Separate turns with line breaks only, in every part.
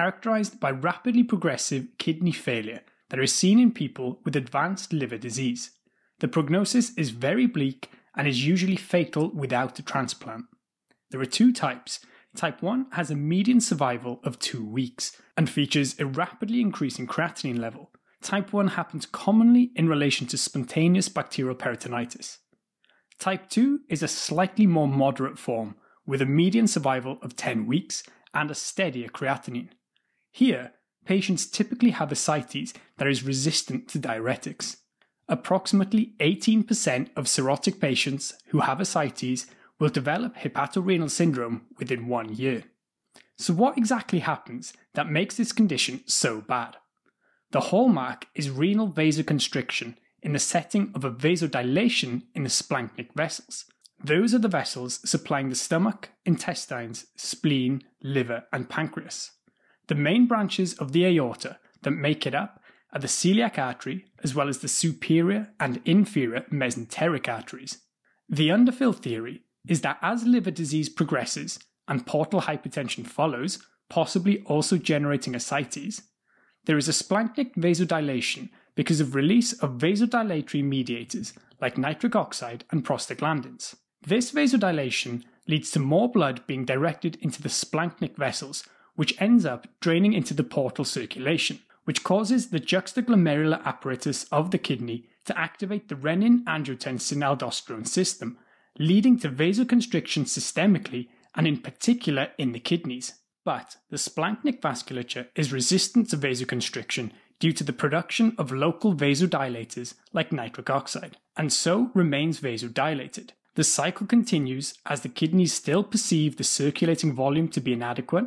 characterized by rapidly progressive kidney failure that is seen in people with advanced liver disease. The prognosis is very bleak and is usually fatal without a transplant. There are two types. Type 1 has a median survival of two weeks and features a rapidly increasing creatinine level. Type 1 happens commonly in relation to spontaneous bacterial peritonitis. Type 2 is a slightly more moderate form with a median survival of 10 weeks and a steadier creatinine. Here, patients typically have ascites that is resistant to diuretics. Approximately 18% of cirrhotic patients who have ascites will develop hepatorenal syndrome within one year. So, what exactly happens that makes this condition so bad? The hallmark is renal vasoconstriction in the setting of a vasodilation in the splanchnic vessels. Those are the vessels supplying the stomach, intestines, spleen, liver, and pancreas. The main branches of the aorta that make it up are the celiac artery, as well as the superior and inferior mesenteric arteries. The underfill theory is that as liver disease progresses and portal hypertension follows, possibly also generating ascites, there is a splanchnic vasodilation because of release of vasodilatory mediators like nitric oxide and prostaglandins. This vasodilation leads to more blood being directed into the splanchnic vessels, which ends up draining into the portal circulation, which causes the juxtaglomerular apparatus of the kidney to activate the renin angiotensin aldosterone system, leading to vasoconstriction systemically and in particular in the kidneys. But the splanchnic vasculature is resistant to vasoconstriction due to the production of local vasodilators like nitric oxide, and so remains vasodilated. The cycle continues as the kidneys still perceive the circulating volume to be inadequate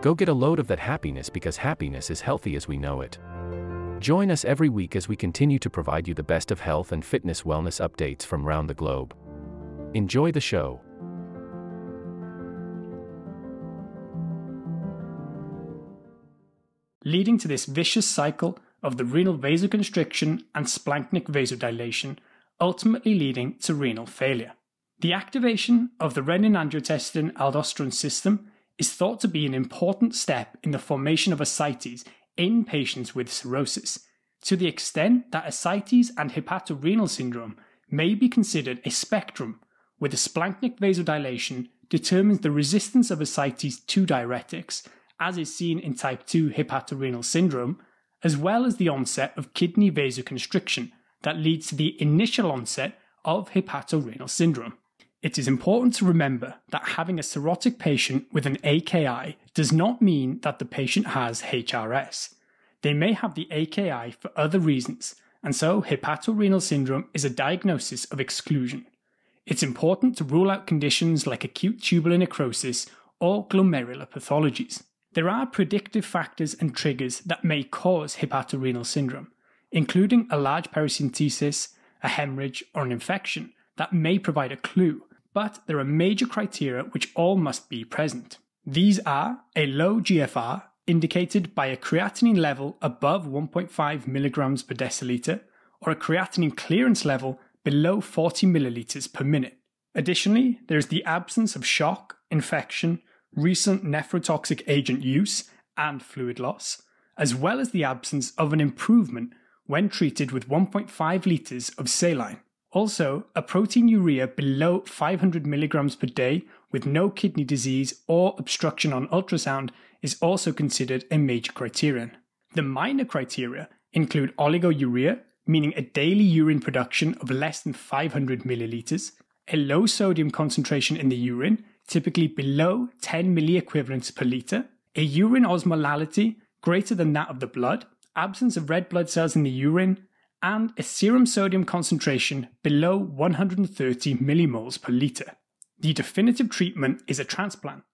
Go get a load of that happiness because happiness is healthy as we know it. Join us every week as we continue to provide you the best of health and fitness wellness updates from around the globe. Enjoy the show.
leading to this vicious cycle of the renal vasoconstriction and splanchnic vasodilation, ultimately leading to renal failure. The activation of the renin-angiotensin aldosterone system is thought to be an important step in the formation of ascites in patients with cirrhosis, to the extent that ascites and hepatorenal syndrome may be considered a spectrum, where the splanchnic vasodilation determines the resistance of ascites to diuretics as is seen in type 2 hepatorenal syndrome, as well as the onset of kidney vasoconstriction that leads to the initial onset of hepatorenal syndrome. It is important to remember that having a cirrhotic patient with an AKI does not mean that the patient has HRS. They may have the AKI for other reasons, and so hepatorenal syndrome is a diagnosis of exclusion. It's important to rule out conditions like acute tubular necrosis or glomerular pathologies. There are predictive factors and triggers that may cause hepatorenal syndrome, including a large paracentesis, a hemorrhage, or an infection that may provide a clue, but there are major criteria which all must be present. These are a low GFR, indicated by a creatinine level above 1.5 milligrams per deciliter, or a creatinine clearance level below 40 milliliters per minute. Additionally, there is the absence of shock, infection, recent nephrotoxic agent use and fluid loss, as well as the absence of an improvement when treated with 1.5 litres of saline. Also, a proteinuria below 500 milligrams per day with no kidney disease or obstruction on ultrasound is also considered a major criterion. The minor criteria include oliguria, meaning a daily urine production of less than 500 milliliters, a low sodium concentration in the urine, typically below 10 milliequivalents per litre, a urine osmolality greater than that of the blood, absence of red blood cells in the urine, and a serum sodium concentration below 130 millimoles per litre. The definitive treatment is a transplant.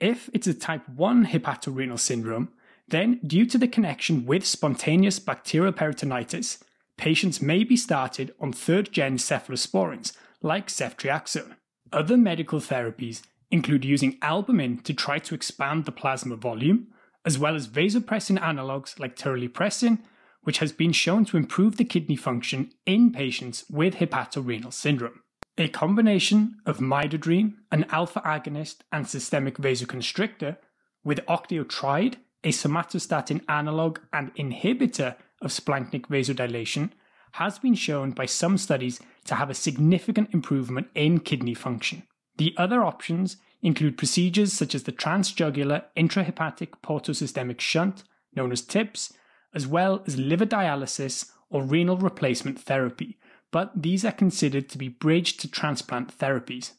If it's a type 1 hepatorenal syndrome, then due to the connection with spontaneous bacterial peritonitis, patients may be started on third gen cephalosporins like ceftriaxone. Other medical therapies include using albumin to try to expand the plasma volume, as well as vasopressin analogues like terlipressin, which has been shown to improve the kidney function in patients with hepatorenal syndrome. A combination of midodrine, an alpha agonist and systemic vasoconstrictor, with octreotide, a somatostatin analog and inhibitor of splanchnic vasodilation, has been shown by some studies to have a significant improvement in kidney function. The other options include procedures such as the transjugular intrahepatic portosystemic shunt, known as TIPS, as well as liver dialysis or renal replacement therapy, but these are considered to be bridge to transplant therapies.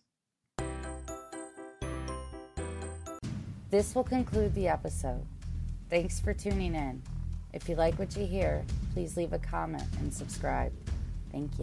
This will conclude the episode. Thanks for tuning in. If you like what you hear, please leave a comment and subscribe. Thank you.